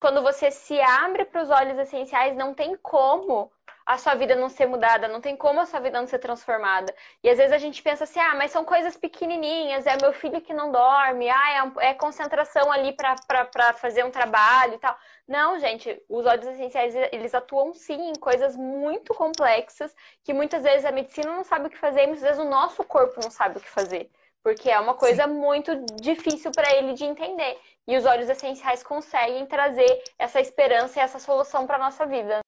quando você se abre para os óleos essenciais, não tem como a sua vida não ser mudada, não tem como a sua vida não ser transformada. E às vezes a gente pensa assim, ah, mas são coisas pequenininhas, é meu filho que não dorme, ah, é, é concentração ali para fazer um trabalho e tal. Não, gente, os óleos essenciais, eles atuam sim em coisas muito complexas, que muitas vezes a medicina não sabe o que fazer, e muitas vezes o nosso corpo não sabe o que fazer. Porque é uma coisa sim. muito difícil para ele de entender. E os óleos essenciais conseguem trazer essa esperança e essa solução para nossa vida.